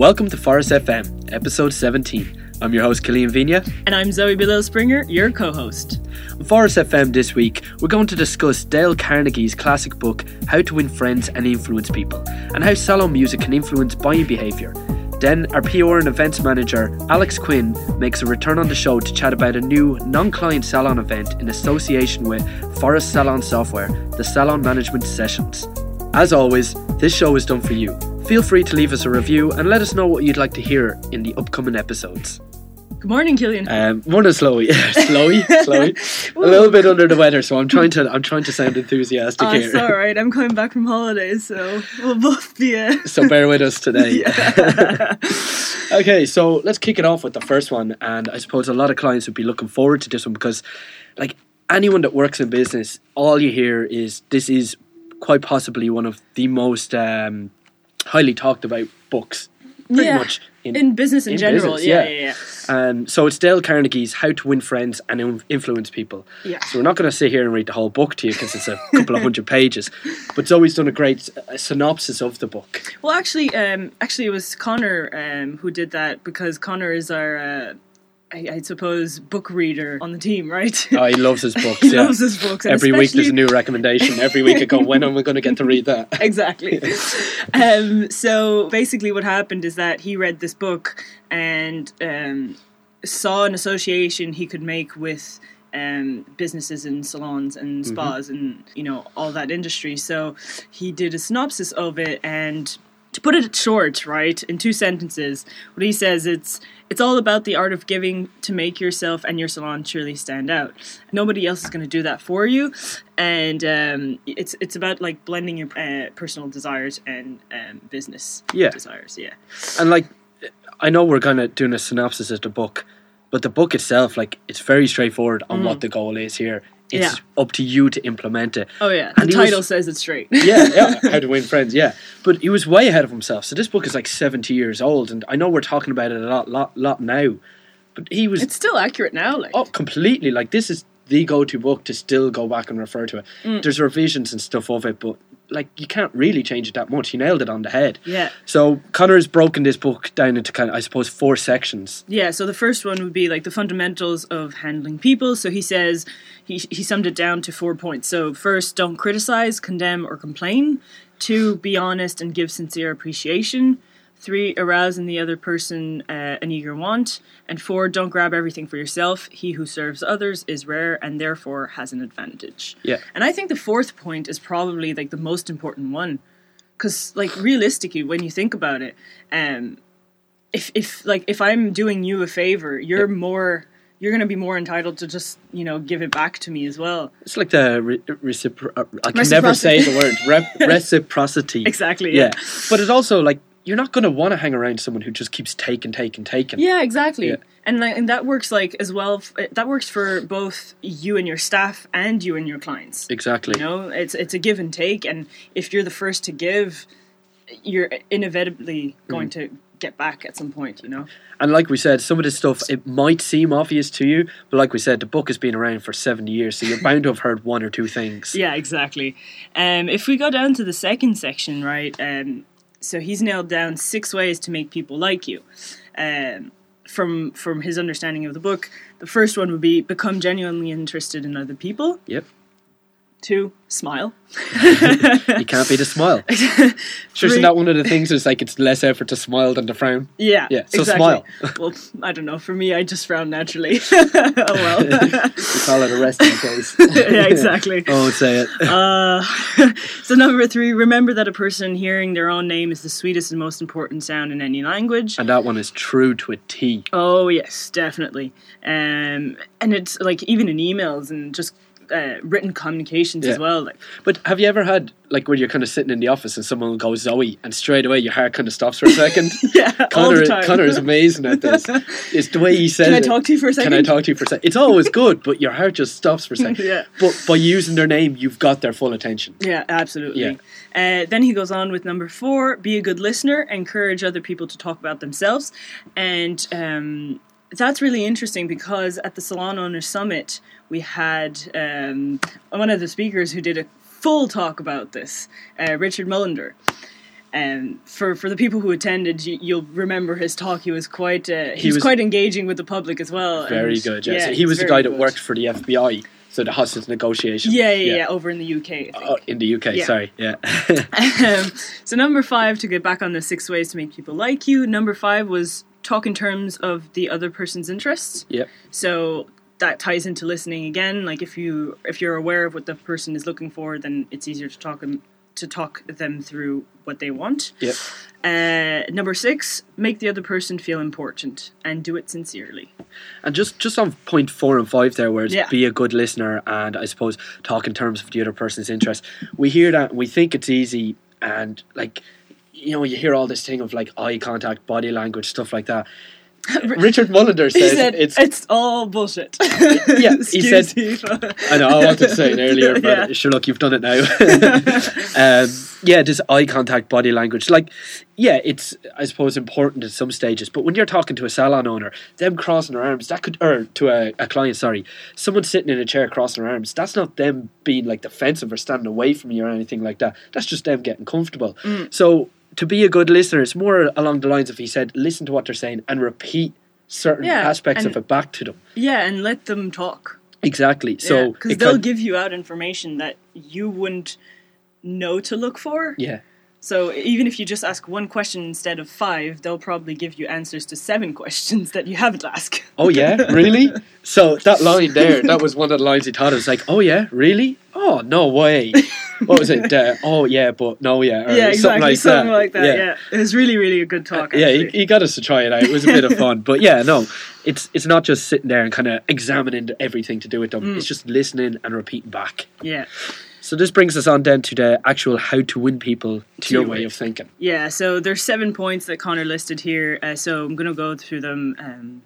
Welcome to Phorest FM, episode 17. I'm your host, Killian Vigna. And I'm Zoe Bilal Springer, your co host. On Phorest FM this week, we're going to discuss Dale Carnegie's classic book, How to Win Friends and Influence People, and how salon music can influence buying behaviour. Then, our PR and events manager, Alex Quinn, makes a return on the show to chat about a new non client salon event in association with Phorest Salon Software, the Salon Management Sessions. As always, this show is done for you. Feel free to leave us a review and let us know what you'd like to hear in the upcoming episodes. Good morning, Killian. Um, morning, Slowy. Slowy, Slowy. a little bit under the weather, so I'm trying to I'm trying to sound enthusiastic oh, here. It's all right. I'm coming back from holidays, so we'll both be. Uh... so bear with us today. okay, so let's kick it off with the first one, and I suppose a lot of clients would be looking forward to this one because, like anyone that works in business, all you hear is this is quite possibly one of the most um, highly talked about books pretty yeah. much in, in business in, in general. Business, yeah, yeah, yeah. Um, so it's Dale Carnegie's How to Win Friends and Influence People. Yeah. So we're not going to sit here and read the whole book to you because it's a couple of hundred pages, but Zoe's done a great uh, synopsis of the book. Well, actually, um, actually, it was Connor um, who did that because Connor is our. Uh, I, I, suppose book reader on the team, right? Oh, he loves his books. he yeah. loves his books. Every week there's a new recommendation. Every week I go, when am I going to get to read that? exactly. um, so basically, what happened is that he read this book and um, saw an association he could make with um, businesses and salons and spas mm-hmm. and you know all that industry. So he did a synopsis of it and to put it short, right, in two sentences, what he says it's it's all about the art of giving to make yourself and your salon truly stand out. Nobody else is going to do that for you, and um, it's it's about like blending your uh, personal desires and um, business yeah. desires. Yeah, and like I know we're kind of doing a synopsis of the book, but the book itself, like, it's very straightforward on mm. what the goal is here it's yeah. up to you to implement it. Oh yeah, the title was, says it straight. yeah, yeah, how to win friends. Yeah, but he was way ahead of himself. So this book is like seventy years old, and I know we're talking about it a lot, lot, lot now, but he was. It's still accurate now, like oh, completely. Like this is the go-to book to still go back and refer to it. Mm. There's revisions and stuff of it, but like you can't really change it that much. He nailed it on the head. Yeah. So Connor has broken this book down into kind of, I suppose, four sections. Yeah. So the first one would be like the fundamentals of handling people. So he says he he summed it down to four points. So first, don't criticize, condemn, or complain. Two, be honest and give sincere appreciation. Three, arouse in the other person uh, an eager want. And four, don't grab everything for yourself. He who serves others is rare and therefore has an advantage. Yeah. And I think the fourth point is probably like the most important one. Because, like, realistically, when you think about it, um, if, if, like, if I'm doing you a favor, you're yeah. more you're going to be more entitled to just you know give it back to me as well. It's like the re- recipro- uh, I can never say the word Re- reciprocity. Exactly. Yeah. yeah. but it's also like you're not going to want to hang around someone who just keeps taking, taking, taking. Yeah, exactly. Yeah. And and that works like as well. That works for both you and your staff and you and your clients. Exactly. You know, it's it's a give and take, and if you're the first to give, you're inevitably going mm. to get back at some point, you know. And like we said, some of this stuff it might seem obvious to you, but like we said, the book has been around for seventy years, so you're bound to have heard one or two things. Yeah, exactly. Um, if we go down to the second section, right, um, so he's nailed down six ways to make people like you. Um, from from his understanding of the book, the first one would be become genuinely interested in other people. Yep. Two, smile. you can't beat a smile. sure, isn't that one of the things? It's like it's less effort to smile than to frown. Yeah, yeah. So exactly. smile. well, I don't know. For me, I just frown naturally. oh well. we call it a resting face. yeah, exactly. Oh, say it. Uh, so number three, remember that a person hearing their own name is the sweetest and most important sound in any language. And that one is true to a T. Oh yes, definitely. Um, and it's like even in emails and just uh, written communications yeah. as well. Like, but have you ever had like when you're kind of sitting in the office and someone goes Zoe, and straight away your heart kind of stops for a second? yeah, Connor, all the time. Connor is amazing at this. It's the way he says. Can I talk to you for a second? Can I talk to you for a second? It's always good, but your heart just stops for a second. yeah. But by using their name, you've got their full attention. Yeah, absolutely. Yeah. Uh, then he goes on with number four: be a good listener, encourage other people to talk about themselves, and um, that's really interesting because at the Salon Owner Summit, we had um, one of the speakers who did a full talk about this, uh, Richard Mullender. um, for for the people who attended, you, you'll remember his talk. He was quite uh, he, He was, was- quite engaging with the public as well. Very and- good. Yeah. yeah so he was the guy that good. worked for the FBI, so the hostage negotiation. Yeah, yeah, yeah, over in the UK. I think. Oh, in the UK, Yeah. sorry. Yeah. um, so number five to get back on the six ways to make people like you. Number five was talk in terms of the other person's interests. Yeah. So that ties into listening again. Like if you if you're aware of what the person is looking for, then it's easier to talk them to talk them through what they want. Yep. Uh, number six, make the other person feel important and do it sincerely. And just just on point four and five there, where it's Yeah. be a good listener and I suppose talk in terms of the other person's interest. We hear that we think it's easy and like you know, you hear all this thing of like eye contact, body language, stuff like that. Richard Mullender says said it's it's, all bullshit. Yeah, he said- for- I know I wanted to say it earlier, but Yeah. sure look you've done it now. um, yeah, this eye contact, body language. Like yeah, it's I suppose important at some stages, but when you're talking to a salon owner, them crossing their arms, that could or to a, a client, sorry, someone sitting in a chair crossing their arms, that's not them being like defensive or standing away from you or anything like that. That's just them getting comfortable. So to be a good listener, it's more along the lines of he said, listen to what they're saying and repeat certain Yeah, aspects and- of it back to them. yeah, and let them talk. Exactly. So because it they'll kind- give you out information that you wouldn't know to look for. yeah. So even if you just ask one question instead of five, they'll probably give you answers to seven questions that you haven't asked. Oh yeah, really? So that line there, that was one of the lines he taught us. Like, oh yeah, really? Oh no way. What was it? Uh, oh yeah, but no yeah. Yeah, exactly, Something like something that. like that. Yeah. it was really, really a good talk. Yeah, he, he got us to try it out. It was a bit of fun, but yeah, no, it's it's not just sitting there and kind of examining everything to do with them. Mm. It's just listening and repeating back. yeah. So this brings us on then to the actual how to win people to your your way way. of thinking. Yeah, so there's seven points that Connor listed here. Uh, so I'm going to go through them um,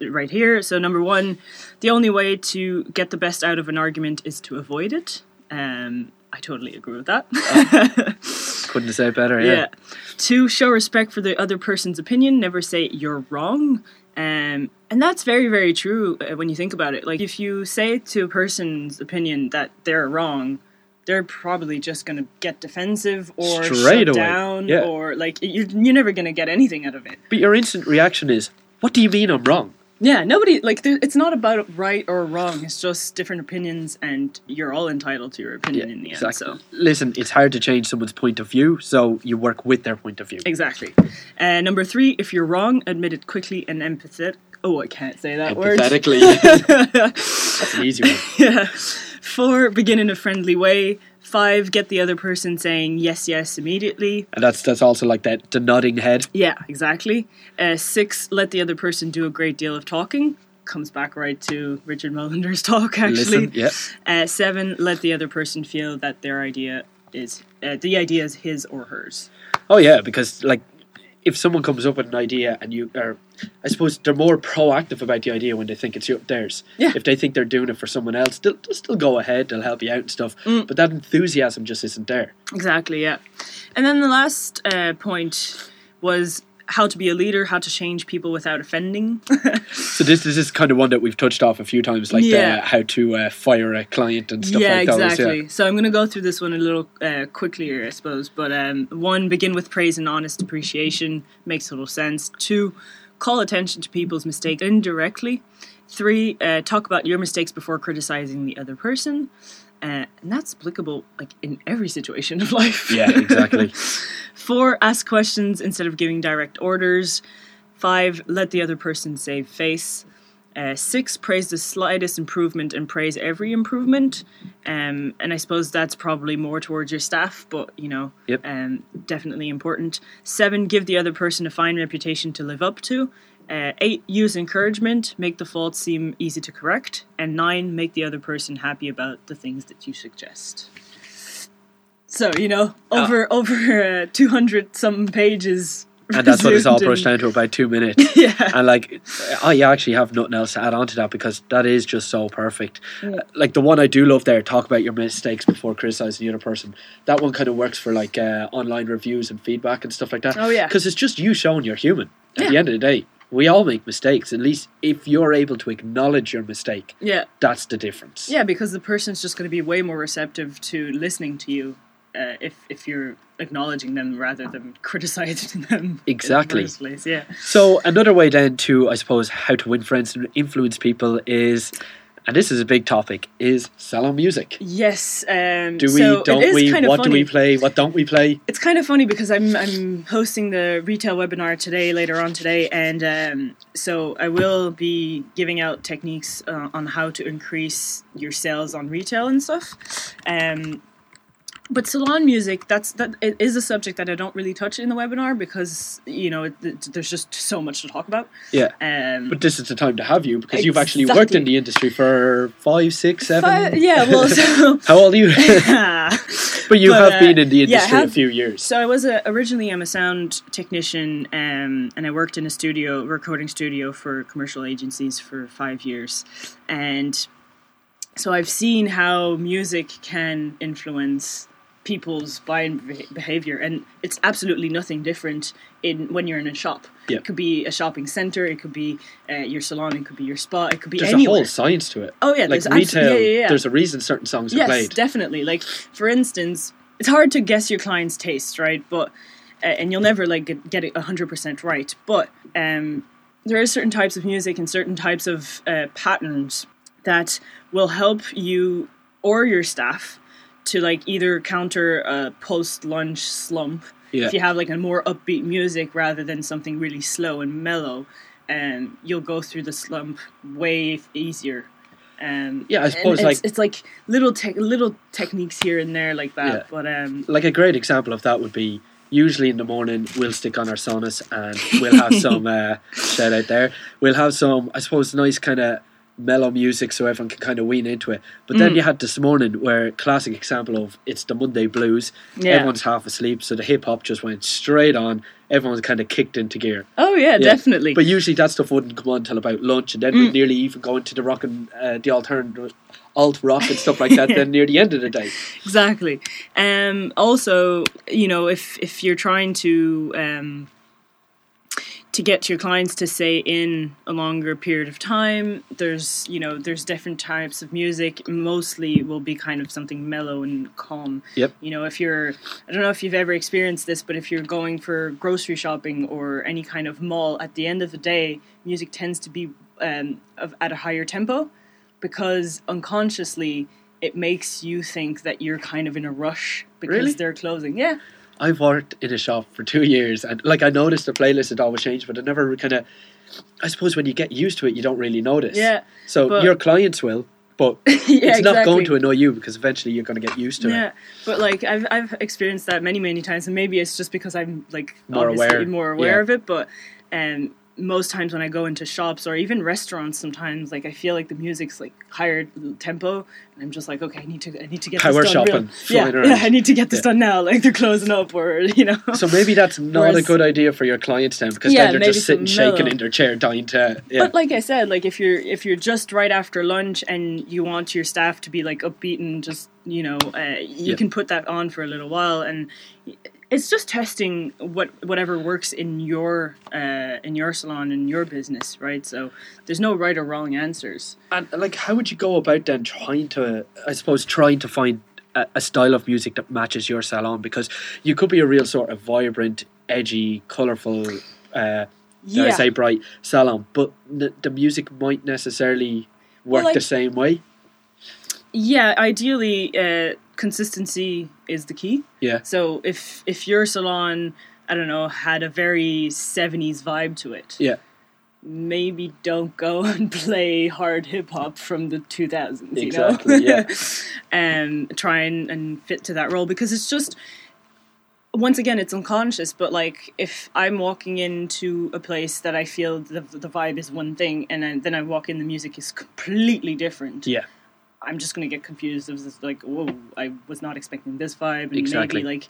right here. So number one, the only way to get the best out of an argument is to avoid it. Um, I totally agree with that. Couldn't say it better. Yeah. yeah. To show respect for the other person's opinion, never say you're wrong. Um, and that's very, very true uh, when you think about it. Like, if you say to a person's opinion that they're wrong, they're probably just going to get defensive or Straight shut away, down, yeah. or like you're, you're never going to get anything out of it. But your instant reaction is, "What do you mean I'm wrong?" Yeah, nobody like there, it's not about right or wrong. It's just different opinions, and you're all entitled to your opinion in the end. So Listen, it's hard to change someone's point of view, so you work with their point of view. Exactly. Uh, number three, if you're wrong, admit it quickly and empathetic. Oh, I can't say that word. Empathetically. That's an easy one. yeah. Four, begin in a friendly way. Five, get the other person saying yes, yes immediately. And that's that's also like that the nodding head. Yeah, exactly. Uh, six, let the other person do a great deal of talking. Comes back right to Richard Mullender's talk, actually. Listen, yeah. Uh, seven, let the other person feel that their idea is uh, the idea is his or hers. Oh yeah, because like if someone comes up with an idea and you are I suppose they're more proactive about the idea when they think it's theirs. Yeah. If they think they're doing it for someone else, they'll, they'll still go ahead, they'll help you out and stuff. Mm. But that enthusiasm just isn't there. Exactly, yeah. And then the last uh, point was how to be a leader, how to change people without offending. So this, this is kind of one that we've touched off a few times, like Yeah. the, how to uh, fire a client and stuff yeah, like that. Yeah, exactly. So I'm going to go through this one a little uh, quickly here, I suppose. But um, one, begin with praise and honest appreciation. Makes total sense. Two, call attention to people's mistakes indirectly. Three, uh, talk about your mistakes before criticizing the other person. Uh, and that's applicable like in every situation of life. Yeah, exactly. Four, ask questions instead of giving direct orders. Five, let the other person save face. Uh, six, praise the slightest improvement and praise every improvement. Um, and I suppose that's probably more towards your staff, but you know, Yep. um, definitely important. Seven, give the other person a fine reputation to live up to. Uh, eight, use encouragement, make the faults seem easy to correct. And nine, make the other person happy about the things that you suggest. So you know, over over uh, two hundred some pages, and that's what it's all brushed down to about two minutes. Yeah, and like I actually have nothing else to add on to that because that is just so perfect. Uh, Like the one I do love there, talk about your mistakes before criticizing the other person. That one kind of works for like uh, online reviews and feedback and stuff like that. Oh, yeah. because it's just you showing you're human. At Yeah. the end of the day, we all make mistakes. At least if you're able to acknowledge your mistake, yeah, that's the difference. yeah. Because the person's just going to be way more receptive to listening to you uh, if if you're acknowledging them rather than criticizing them. Exactly. The place. Yeah. So another way then to, I suppose, how to win friends and influence people is, and this is a big topic, is salon music. Yes. Um, Do we? so don't we? Kind of What do we play? What don't we play? It's kind of funny because I'm I'm hosting the retail webinar today later on today, and um, so I will be giving out techniques uh, on how to increase your sales on retail and stuff. Um, but salon music, that's that is a subject that I don't really touch in the webinar because you know it, it- there's just so much to talk about. Yeah. Um, But this is the time to have you because you've actually worked in the industry for five, six, seven. fi- yeah, well, so How old are you? but you But, have uh, been in the yeah, industry a few years. So I was a, originally I'm a sound technician, um, and I worked in a studio, recording studio for commercial agencies for five years, and so I've seen how music can influence people's buying behavior, and it's absolutely nothing different in when you're in a shop. Yeah. It could be a shopping center, it could be uh, your salon, it could be your spa, it could be There's anywhere. a whole science to it. Oh yeah, like retail. yeah, yeah, yeah. There's a reason certain songs are yes, played. definitely. Like for instance, it's hard to guess your client's taste, right? But uh, and you'll never like get, get it hundred percent right. But um, there are certain types of music and certain types of uh, patterns that will help you or your staff to like either counter a post lunch slump Yeah. if you have like a more upbeat music rather than something really slow and mellow and you'll go through the slump way easier um, Yeah, I suppose, it's, like- it's like little te- little techniques here and there like that Yeah. but um, like a great example of that would be usually in the morning we'll stick on our Sonos and we'll have some uh, shout out there we'll have some i suppose nice kind of mellow music so everyone can kind of wean into it but Mm. then you had this morning where classic example of it's the monday blues Yeah. everyone's half asleep so the hip-hop just went straight on everyone's kind of kicked into gear oh yeah, Yeah. definitely but usually that stuff wouldn't come on until about lunch and then Mm. we'd nearly even go into the rock and uh, the alternative alt rock and stuff like that then near the end of the day exactly um also you know if if you're trying to um to get your clients to stay in a longer period of time. There's you know there's different types of music. Mostly will be kind of something mellow and calm. Yep. you know if you're i don't know if you've ever experienced this but if you're going for grocery shopping or any kind of mall at the end of the day music tends to be um, of, at a higher tempo because unconsciously it makes you think that you're kind of in a rush because Really? they're closing. Yeah I've worked in a shop for two years, and like I noticed the playlist had always changed, but I never kind of. I suppose when you get used to it, you don't really notice. yeah So but- your clients will, but yeah it's not going to annoy you because eventually you're going to get used to yeah it. Yeah, but like I've, I've experienced that many many times and maybe it's just because i'm like More obviously aware, more aware yeah. of it but um most times when i go into shops or even restaurants sometimes like i feel like the music's like higher tempo and i'm just like okay i need to i need to get Power this done shopping, yeah, yeah i need to get this Yeah. done now like they're closing up or you know So maybe that's not a good idea for your clients then, because Yeah, then they're just sitting shaking mellow. in their chair, dying to. But like I said, like if you're if you're just right after lunch and you want your staff to be like upbeat and just you know uh, you can put that on for a little while and it's just testing what whatever works in your uh, in your salon in your business, right? So there's no right or wrong answers. And like, how would you go about then trying to, I suppose, trying to find a, a style of music that matches your salon? Because you could be a real sort of vibrant, edgy, colourful, uh, dare I say bright salon, but the, the music might necessarily work like- the same way. Yeah, ideally, uh, consistency is the key. Yeah, So if if your salon, I don't know, had a very '70s vibe to it, yeah, maybe don't go and play hard hip hop from the 2000s. Exactly, You know? yeah. and try and, and fit to that role because it's just once again it's unconscious but like if i'm walking into a place that i feel the, the vibe is one thing and then, then i walk in the music is completely different yeah, i'm just going to get confused it was just like whoa i was not expecting this vibe and Exactly. maybe like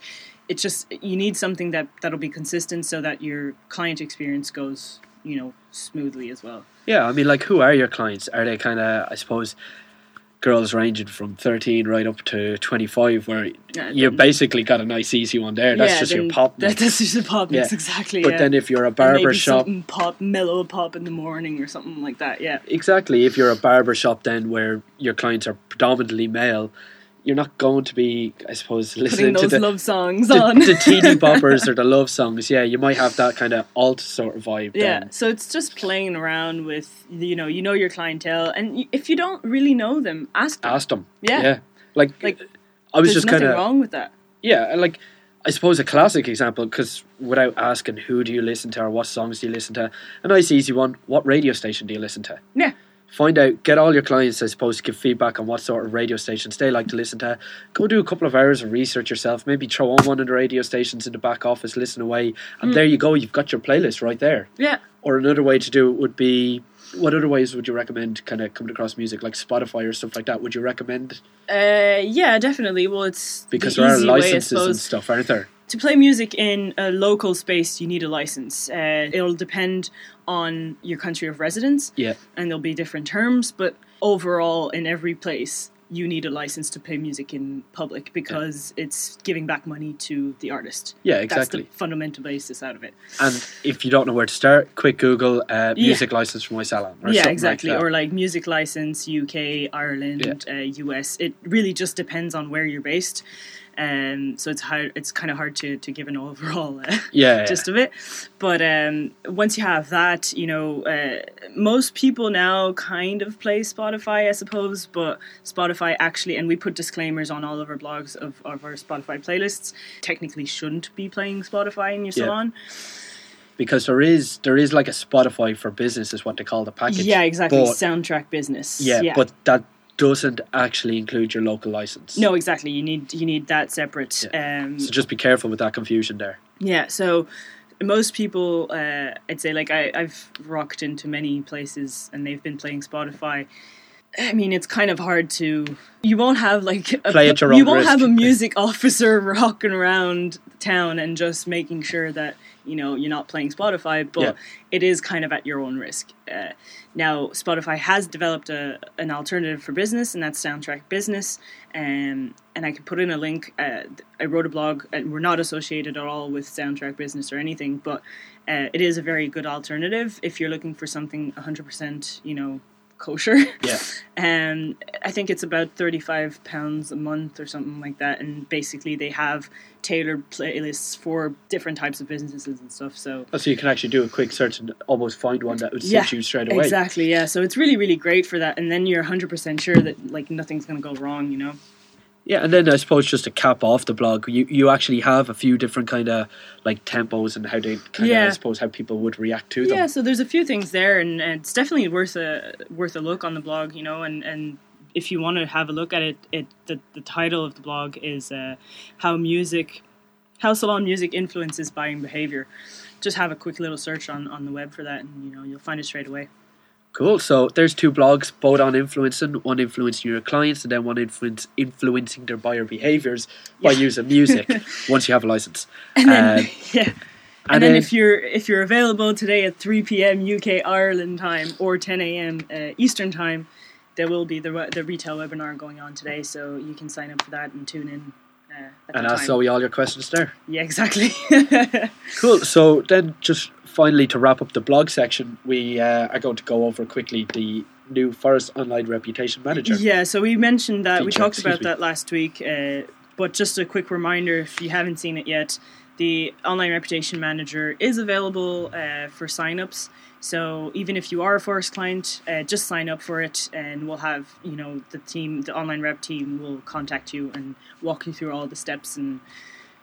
it's just you need something that that'll be consistent so that your client experience goes you know smoothly as well yeah. I mean, like, who are your clients? Are they kind of, I suppose, girls ranging from thirteen right up to twenty five, where Yeah, you basically got a nice easy one there. That's just your pop. mix. that's just a pop mix Yeah. exactly but yeah. then if you're a barber maybe shop, pop mellow pop in the morning or something like that yeah exactly. If you're a barber shop, then where your clients are predominantly male, you're not going to be, I suppose, listening to those the, love songs the, on. the teeny boppers or the love songs. Yeah, you might have that kind of alt sort of vibe. Yeah, then. so it's just playing around with you know you know your clientele, and if you don't really know them, ask them. ask them. Yeah. yeah. Like, Like, I was just nothing kind of wrong with that. yeah, like I suppose a classic example because without asking who do you listen to or what songs do you listen to, a nice easy one. What radio station do you listen to? Yeah, Find out, get all your clients, I suppose, to give feedback on what sort of radio stations they like to listen to. Go do a couple of hours of research yourself. Maybe throw on one of the radio stations in the back office, listen away, and there you go. You've got your playlist right there. yeah. Or another way to do it would be, what other ways would you recommend? Kind of coming across music like Spotify or stuff like that. Would you recommend? Uh, yeah, definitely. Well, it's Because the there are easy way, licenses and stuff, aren't there? to play music in a local space, you need a license. Uh, it'll depend on your country of residence, Yeah. and there'll be different terms. But overall, in every place, you need a license to play music in public because it's giving back money to the artist. Yeah, That's exactly. the fundamental basis out of it. And if you don't know where to start, quick Google uh, music license from my salon. Or yeah, exactly. Like or like music license, UK, Ireland, uh, US. It really just depends on where you're based. Um, so it's hard. It's kind of hard to, to give an overall uh, yeah, gist of it. But um, once you have that, you know, uh, most people now kind of play Spotify, I suppose. But Spotify actually, and we put disclaimers on all of our blogs of, of our Spotify playlists. Technically, shouldn't be playing Spotify in your Yeah. salon. because there is there is like a Spotify for business is what they call the package. Yeah, exactly. But, Soundtrack business. Yeah, yeah, but that doesn't actually include your local license. no, exactly. You need you need that separate. Um, So just be careful with that confusion there. Yeah, so most people, uh, I'd say, like I, I've rocked into many places and they've been playing Spotify. I mean, it's kind of hard to. You won't have like a, Play at your you won't risk. have a music officer rocking around town and just making sure that you know you're not playing Spotify, but Yeah. it is kind of at your own risk. Uh, now, Spotify has developed a, an alternative for business, and that's Soundtrack Business. Um, and I can put in a link. Uh, I wrote a blog, and we're not associated at all with Soundtrack Business or anything, but uh, it is a very good alternative if you're looking for something 100%, you know, kosher. Yeah. and I think it's about thirty-five pounds a month or something like that, and basically they have tailored playlists for different types of businesses and stuff. So oh, So you can actually do a quick search and almost find one that would suit Yeah, you straight away. exactly, yeah. So it's really, really great for that, and then you're hundred percent sure that like nothing's gonna go wrong, you know. Yeah, and then I suppose just to cap off the blog, you, you actually have a few different kind of like tempos and how they kind of Yeah. I suppose how people would react to them. Yeah, so there's a few things there, and, and it's definitely worth a worth a look on the blog, you know. And, and if you want to have a look at it, it the, the title of the blog is uh, how music, how salon music influences buying behavior. Just have a quick little search on, on the web for that, and you know you'll find it straight away. Cool. So there's two blogs, both on influencing. One influencing your clients, and then one influence influencing their buyer behaviors by Yeah. using music. once you have a license, And then Um, yeah. And, and then, then- if you're if you're available today at 3 p.m. UK Ireland time or 10 a.m. Uh, Eastern time, there will be the the retail webinar going on today, so you can sign up for that and tune in. Uh, at and ask time. Zoe all your questions there. Yeah, exactly. Cool. So then, just finally to wrap up the blog section, we uh, are going to go over quickly the new Phorest Online Reputation Manager. yeah, so we mentioned that we talked about me. that last week, uh, but just a quick reminder if you haven't seen it yet, the Online Reputation Manager is available uh, for signups. So even if you are a Phorest client, uh, just sign up for it, and we'll have you know the team, the online rep team, will contact you and walk you through all the steps and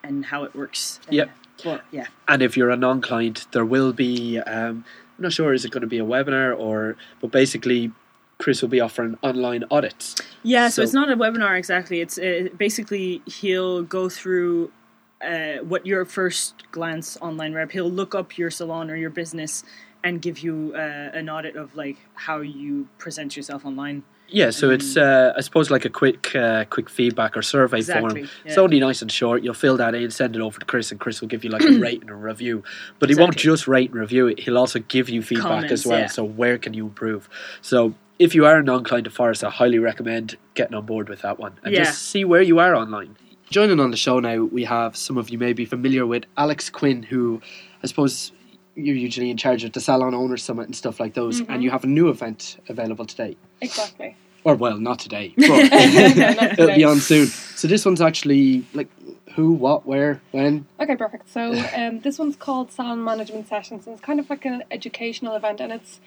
and how it works. Yep. But yeah, And if you're a non-client, there will be. Um, I'm not sure is it going to be a webinar or, but basically, Chris will be offering online audits. Yeah, so, So- it's not a webinar exactly. It's uh, basically he'll go through uh, what your first glance online rep. He'll look up your salon or your business and give you uh, an audit of like how you present yourself online. Yeah, so it's uh, I suppose like a quick uh, quick feedback or survey Exactly, form. It's yeah. only nice and short. You'll fill that in, send it over to Chris, and Chris will give you like a rating and a review. But he won't just rate and review it; he'll also give you feedback Comments, as well. yeah. So where can you improve? So if you are a non-client of Phorest, I highly recommend getting on board with that one and Yeah. just see where you are online. Joining on the show now, we have some of you may be familiar with Alex Quinn, who I suppose you're usually in charge of the Salon Owners Summit and stuff like those, Mm-hmm. and you have a new event available today. Exactly. Or well, not today, not but it'll be on soon. So this one's actually like who, what, where, when. Okay, perfect. So um, this one's called Salon Management Sessions, and it's kind of like an educational event, and it's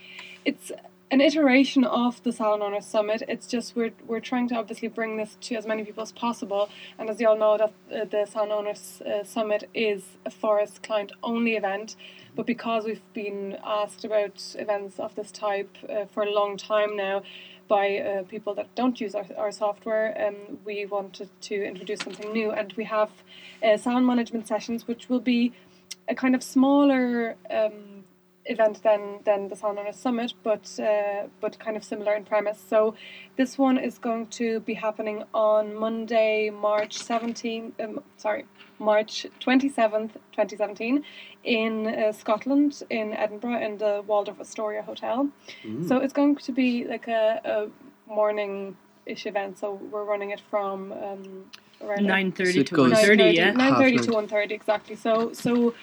it's an iteration of the Salon Owners Summit. It's just we're we're trying to obviously bring this to as many people as possible, and as you all know, that uh, the Salon Owners uh, Summit is a Phorest client only event. But because we've been asked about events of this type uh, for a long time now, by uh, people that don't use our, our software, um, we wanted to introduce something new, and we have uh, salon management sessions, which will be a kind of smaller um, event than than the Salon Owners Summit, but uh, but kind of similar in premise. So this one is going to be happening on Monday, March 17th. Um, sorry, March 27th, 2017, in uh, Scotland, in Edinburgh, in the Waldorf Astoria Hotel. So it's going to be like a, a morning ish event. So we're running it from um, around 9.30 So to goes- one thirty. Yeah. 9.30 to 1.30 exactly so so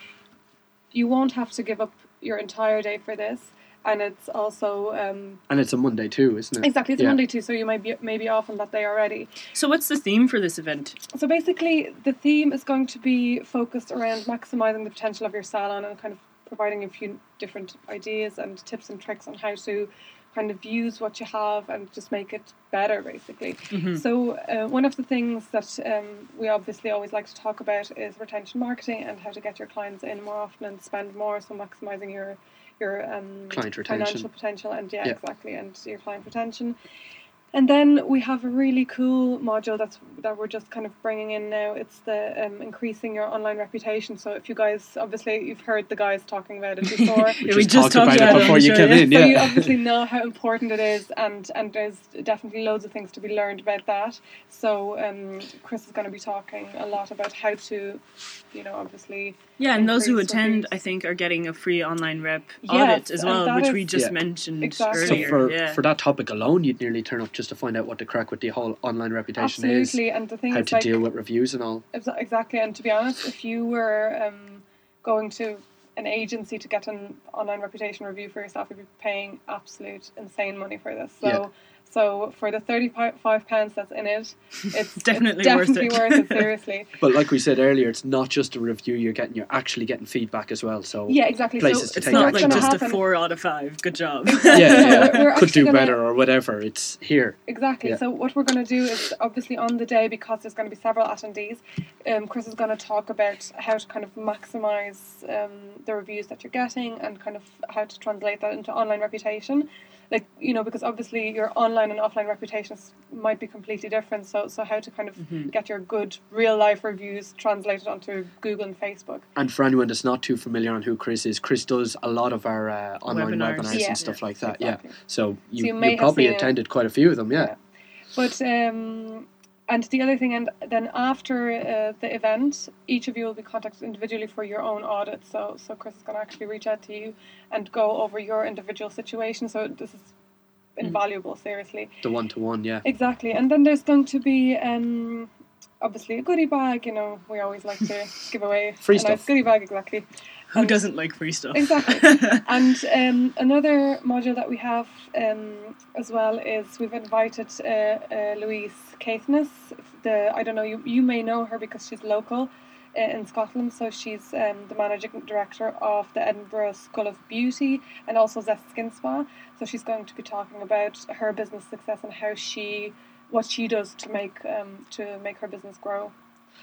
you won't have to give up your entire day for this and it's also um, And it's a Monday too, isn't it? exactly it's a Monday too so you might be maybe off on that day already So what's the theme for this event? so basically the theme is going to be focused around maximizing the potential of your salon and kind of providing a few different ideas and tips and tricks on how to kind of use what you have and just make it better basically so uh, one of the things that um, we obviously always like to talk about is retention marketing and how to get your clients in more often and spend more so maximizing your your um, Client retention. financial potential and yeah, Yeah. exactly and your client retention and then we have a really cool module that's that we're just kind of bringing in now. It's the um, increasing your online reputation. So if you guys, obviously, you've heard the guys talking about it before. We Yeah, we just just talked about it about it before on you show, came yeah. So you obviously know how important it is, and and there's definitely loads of things to be learned about that. So um, Chris is going to be talking a lot about how to, you know, obviously. Yeah, and those who attend. I think, are getting a free online rep Yes, audit as well, which is- we just Yeah. mentioned Exactly. So for yeah. for that topic alone, you'd nearly turn up just to find out what the crack with the whole online reputation Absolutely, and the is, thing how is, to like, deal with reviews and all. Exactly, and to be honest, if you were um, going to an agency to get an online reputation review for yourself, you'd be paying absolute insane money for this. So, Yeah. So for the thirty-five pounds that's in it, it's Definitely it's worth it. worth it. Seriously, But like we said earlier, it's not just a review you're getting; you're actually getting feedback as well. So yeah, exactly. Places so to it's take not what's like action gonna just a four out of five. Good job. yeah, yeah, No, we're- we're could do gonna- better or whatever. It's here. Exactly. Yeah. So what we're going to do is obviously on the day because there's going to be several attendees. Um, Chris is going to talk about how to kind of maximize um, the reviews that you're getting and kind of how to translate that into online reputation. Like you know, because obviously your online and offline reputations might be completely different. So so how to kind of Mm-hmm. get your good real life reviews translated onto Google and Facebook. And for anyone that's not too familiar on who Chris is, Chris does a lot of our uh, online Webinars. webinars, Yeah. and stuff like that. Exactly. Yeah. So you, you you probably seen it. attended quite a few of them. Yeah. Yeah. But um, and the other thing, and then after uh, the event, each of you will be contacted individually for your own audit. So so Chris is going to actually reach out to you and go over your individual situation. So this is invaluable, seriously. The one to one. Yeah. Exactly. And then there's going to be um, obviously a goodie bag. You know, we always like to give away Free a stuff. nice goodie bag. Exactly. Who doesn't like free stuff? Exactly. and um, another module that we have um, as well is we've invited uh, uh, Louise Caithness. The I don't know you you may know her because she's local uh, in Scotland. So she's um, the managing director of the Edinburgh School of Beauty and also Zest Skin Spa. So she's going to be talking about her business success and how she what she does to make um, to make her business grow.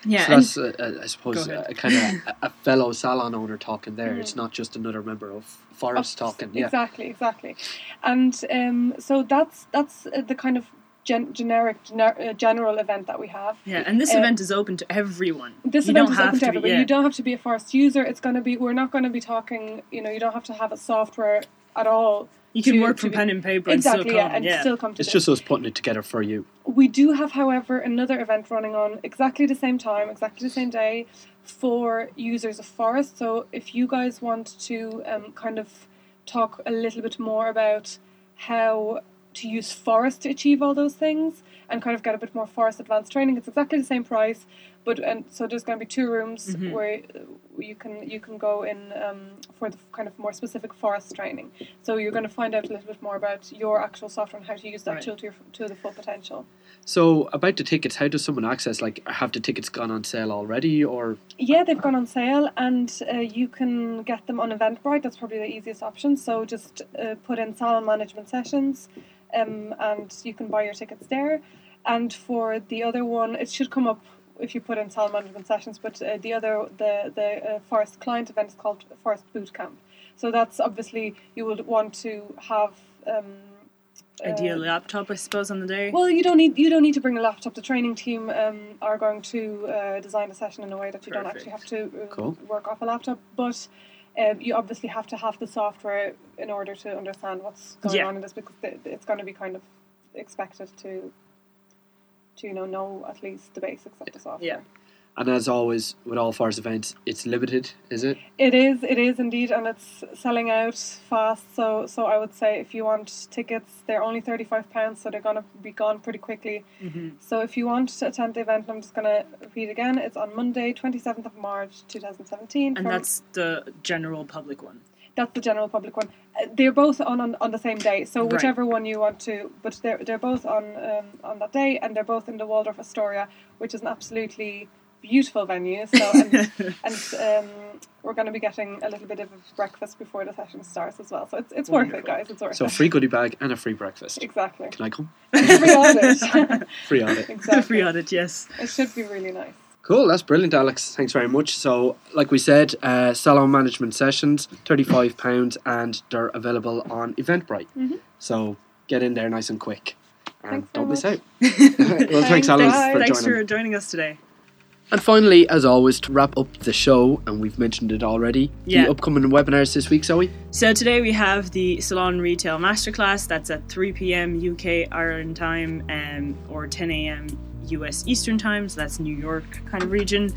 Yeah, So that's, uh, uh, I suppose, Go ahead. a, kind of a, a fellow salon owner talking there. Mhm. It's not just another member of Phorest talking. Yeah. Exactly, exactly. And um, so that's that's uh, the kind of gen- generic gener- uh, general event that we have. yeah, and this uh, event is open to everyone. This you event don't is have open to to be. Yeah. You don't have to be a Phorest user. It's going to be. We're not going to be talking. You know, you don't have to have a software at all. You can to- work to from be- pen and paper Exactly, and still yeah, and yeah. still come to It's this. just us putting it together for you. We do have, however, another event running on exactly the same time, exactly the same day, for users of Phorest. So if you guys want to um, kind of talk a little bit more about how to use Phorest to achieve all those things and kind of get a bit more Phorest advanced training, it's exactly the same price. But and so there's going to be two rooms Mhm. where you can you can go in um, for the kind of more specific Phorest training. So you're going to find out a little bit more about your actual software and how to use that Right. tool to your, to the full potential. So about the tickets, how does someone access? Like, have the tickets gone on sale already, or Yeah, they've gone on sale, and uh, you can get them on Eventbrite. That's probably the easiest option. So just uh, put in salon management sessions, um, and you can buy your tickets there. And for the other one, it should come up if you put in salon management sessions. But uh, the other, the the uh, Phorest client event is called Phorest Boot Camp. So that's obviously you would want to have. Um, Ideal uh, laptop, I suppose, on the day. well, you don't need you don't need to bring a laptop. The training team um, are going to uh, design a session in a way that you don't actually have to uh, Cool. work off a laptop. But um, you obviously have to have the software in order to understand what's going Yeah. on in this because it's going to be kind of expected to to you know know at least the basics of the software. Yeah. and as always with all Phorest events, it's limited, is it? It is, it is indeed, and it's selling out fast. So, so I would say if you want tickets, they're only thirty five pounds, so they're gonna be gone pretty quickly. hmm So if you want to attend the event, I'm just gonna repeat again. It's on Monday, twenty seventh of March, two thousand seventeen. And that's the general public one. That's the general public one. Uh, They're both on, on on the same day, so Right. whichever one you want to. But they're they're both on um, on that day, and they're both in the Waldorf Astoria, which is an absolutely beautiful venue. So and, and um, we're going to be getting a little bit of a breakfast before the session starts as well. So it's it's worth it, guys. It's worth it. So it. free goodie bag and a free breakfast. Exactly. Can I come? Free audit. Free audit. exactly. Free audit, yes. It should be really nice. Cool, that's brilliant, Alex. Thanks very much. So, like we said, uh, salon management sessions, thirty-five pounds, and they're available on Eventbrite. Mhm. So get in there nice and quick, and Thanks don't miss out. well, thanks, Thanks, Alex, for Thanks joining. for joining us today. And finally, as always, to wrap up the show, and we've mentioned it already, Yeah. the upcoming webinars this week, Zoe. So today we have the Salon Retail Masterclass. That's at 3 p.m. UK Ireland time, um, or 10 a.m. US Eastern time. So that's New York kind of region.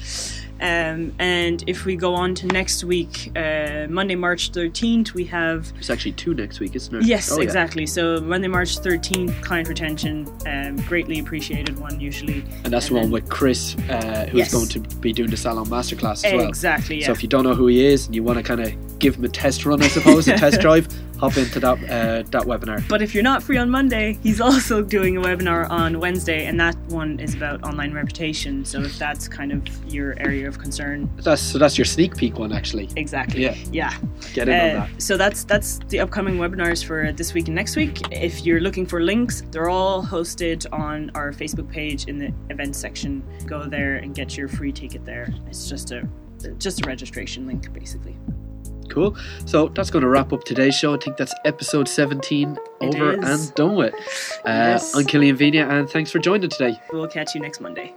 Um, and if we go on to next week, uh, Monday, March 13th, we have It's actually two next week, isn't it? Yes, Oh, yeah. exactly. So Monday, March 13th, client retention, um, greatly appreciated one usually. And that's the one then- with Chris, uh, who's Yes. going to be doing the salon masterclass as well. Exactly, yeah. So if you don't know who he is and you want to kind of give him a test run, I suppose, a test drive, hop into that uh, that webinar. but if you're not free on Monday, he's also doing a webinar on Wednesday, and that one is about online reputation. So if that's kind of your area of concern, That's so that's your sneak peek one actually. exactly. Yeah. Yeah. Get in on Uh, that. so that's that's the upcoming webinars for this week and next week. If you're looking for links, they're all hosted on our Facebook page in the events section. Go there and get your free ticket there. It's just a just a registration link basically. Cool. So that's going to wrap up today's show. I think that's episode 17 It over is. and done with. Uh, Yes. I'm Killian Vigna, and thanks for joining today. We'll catch you next Monday.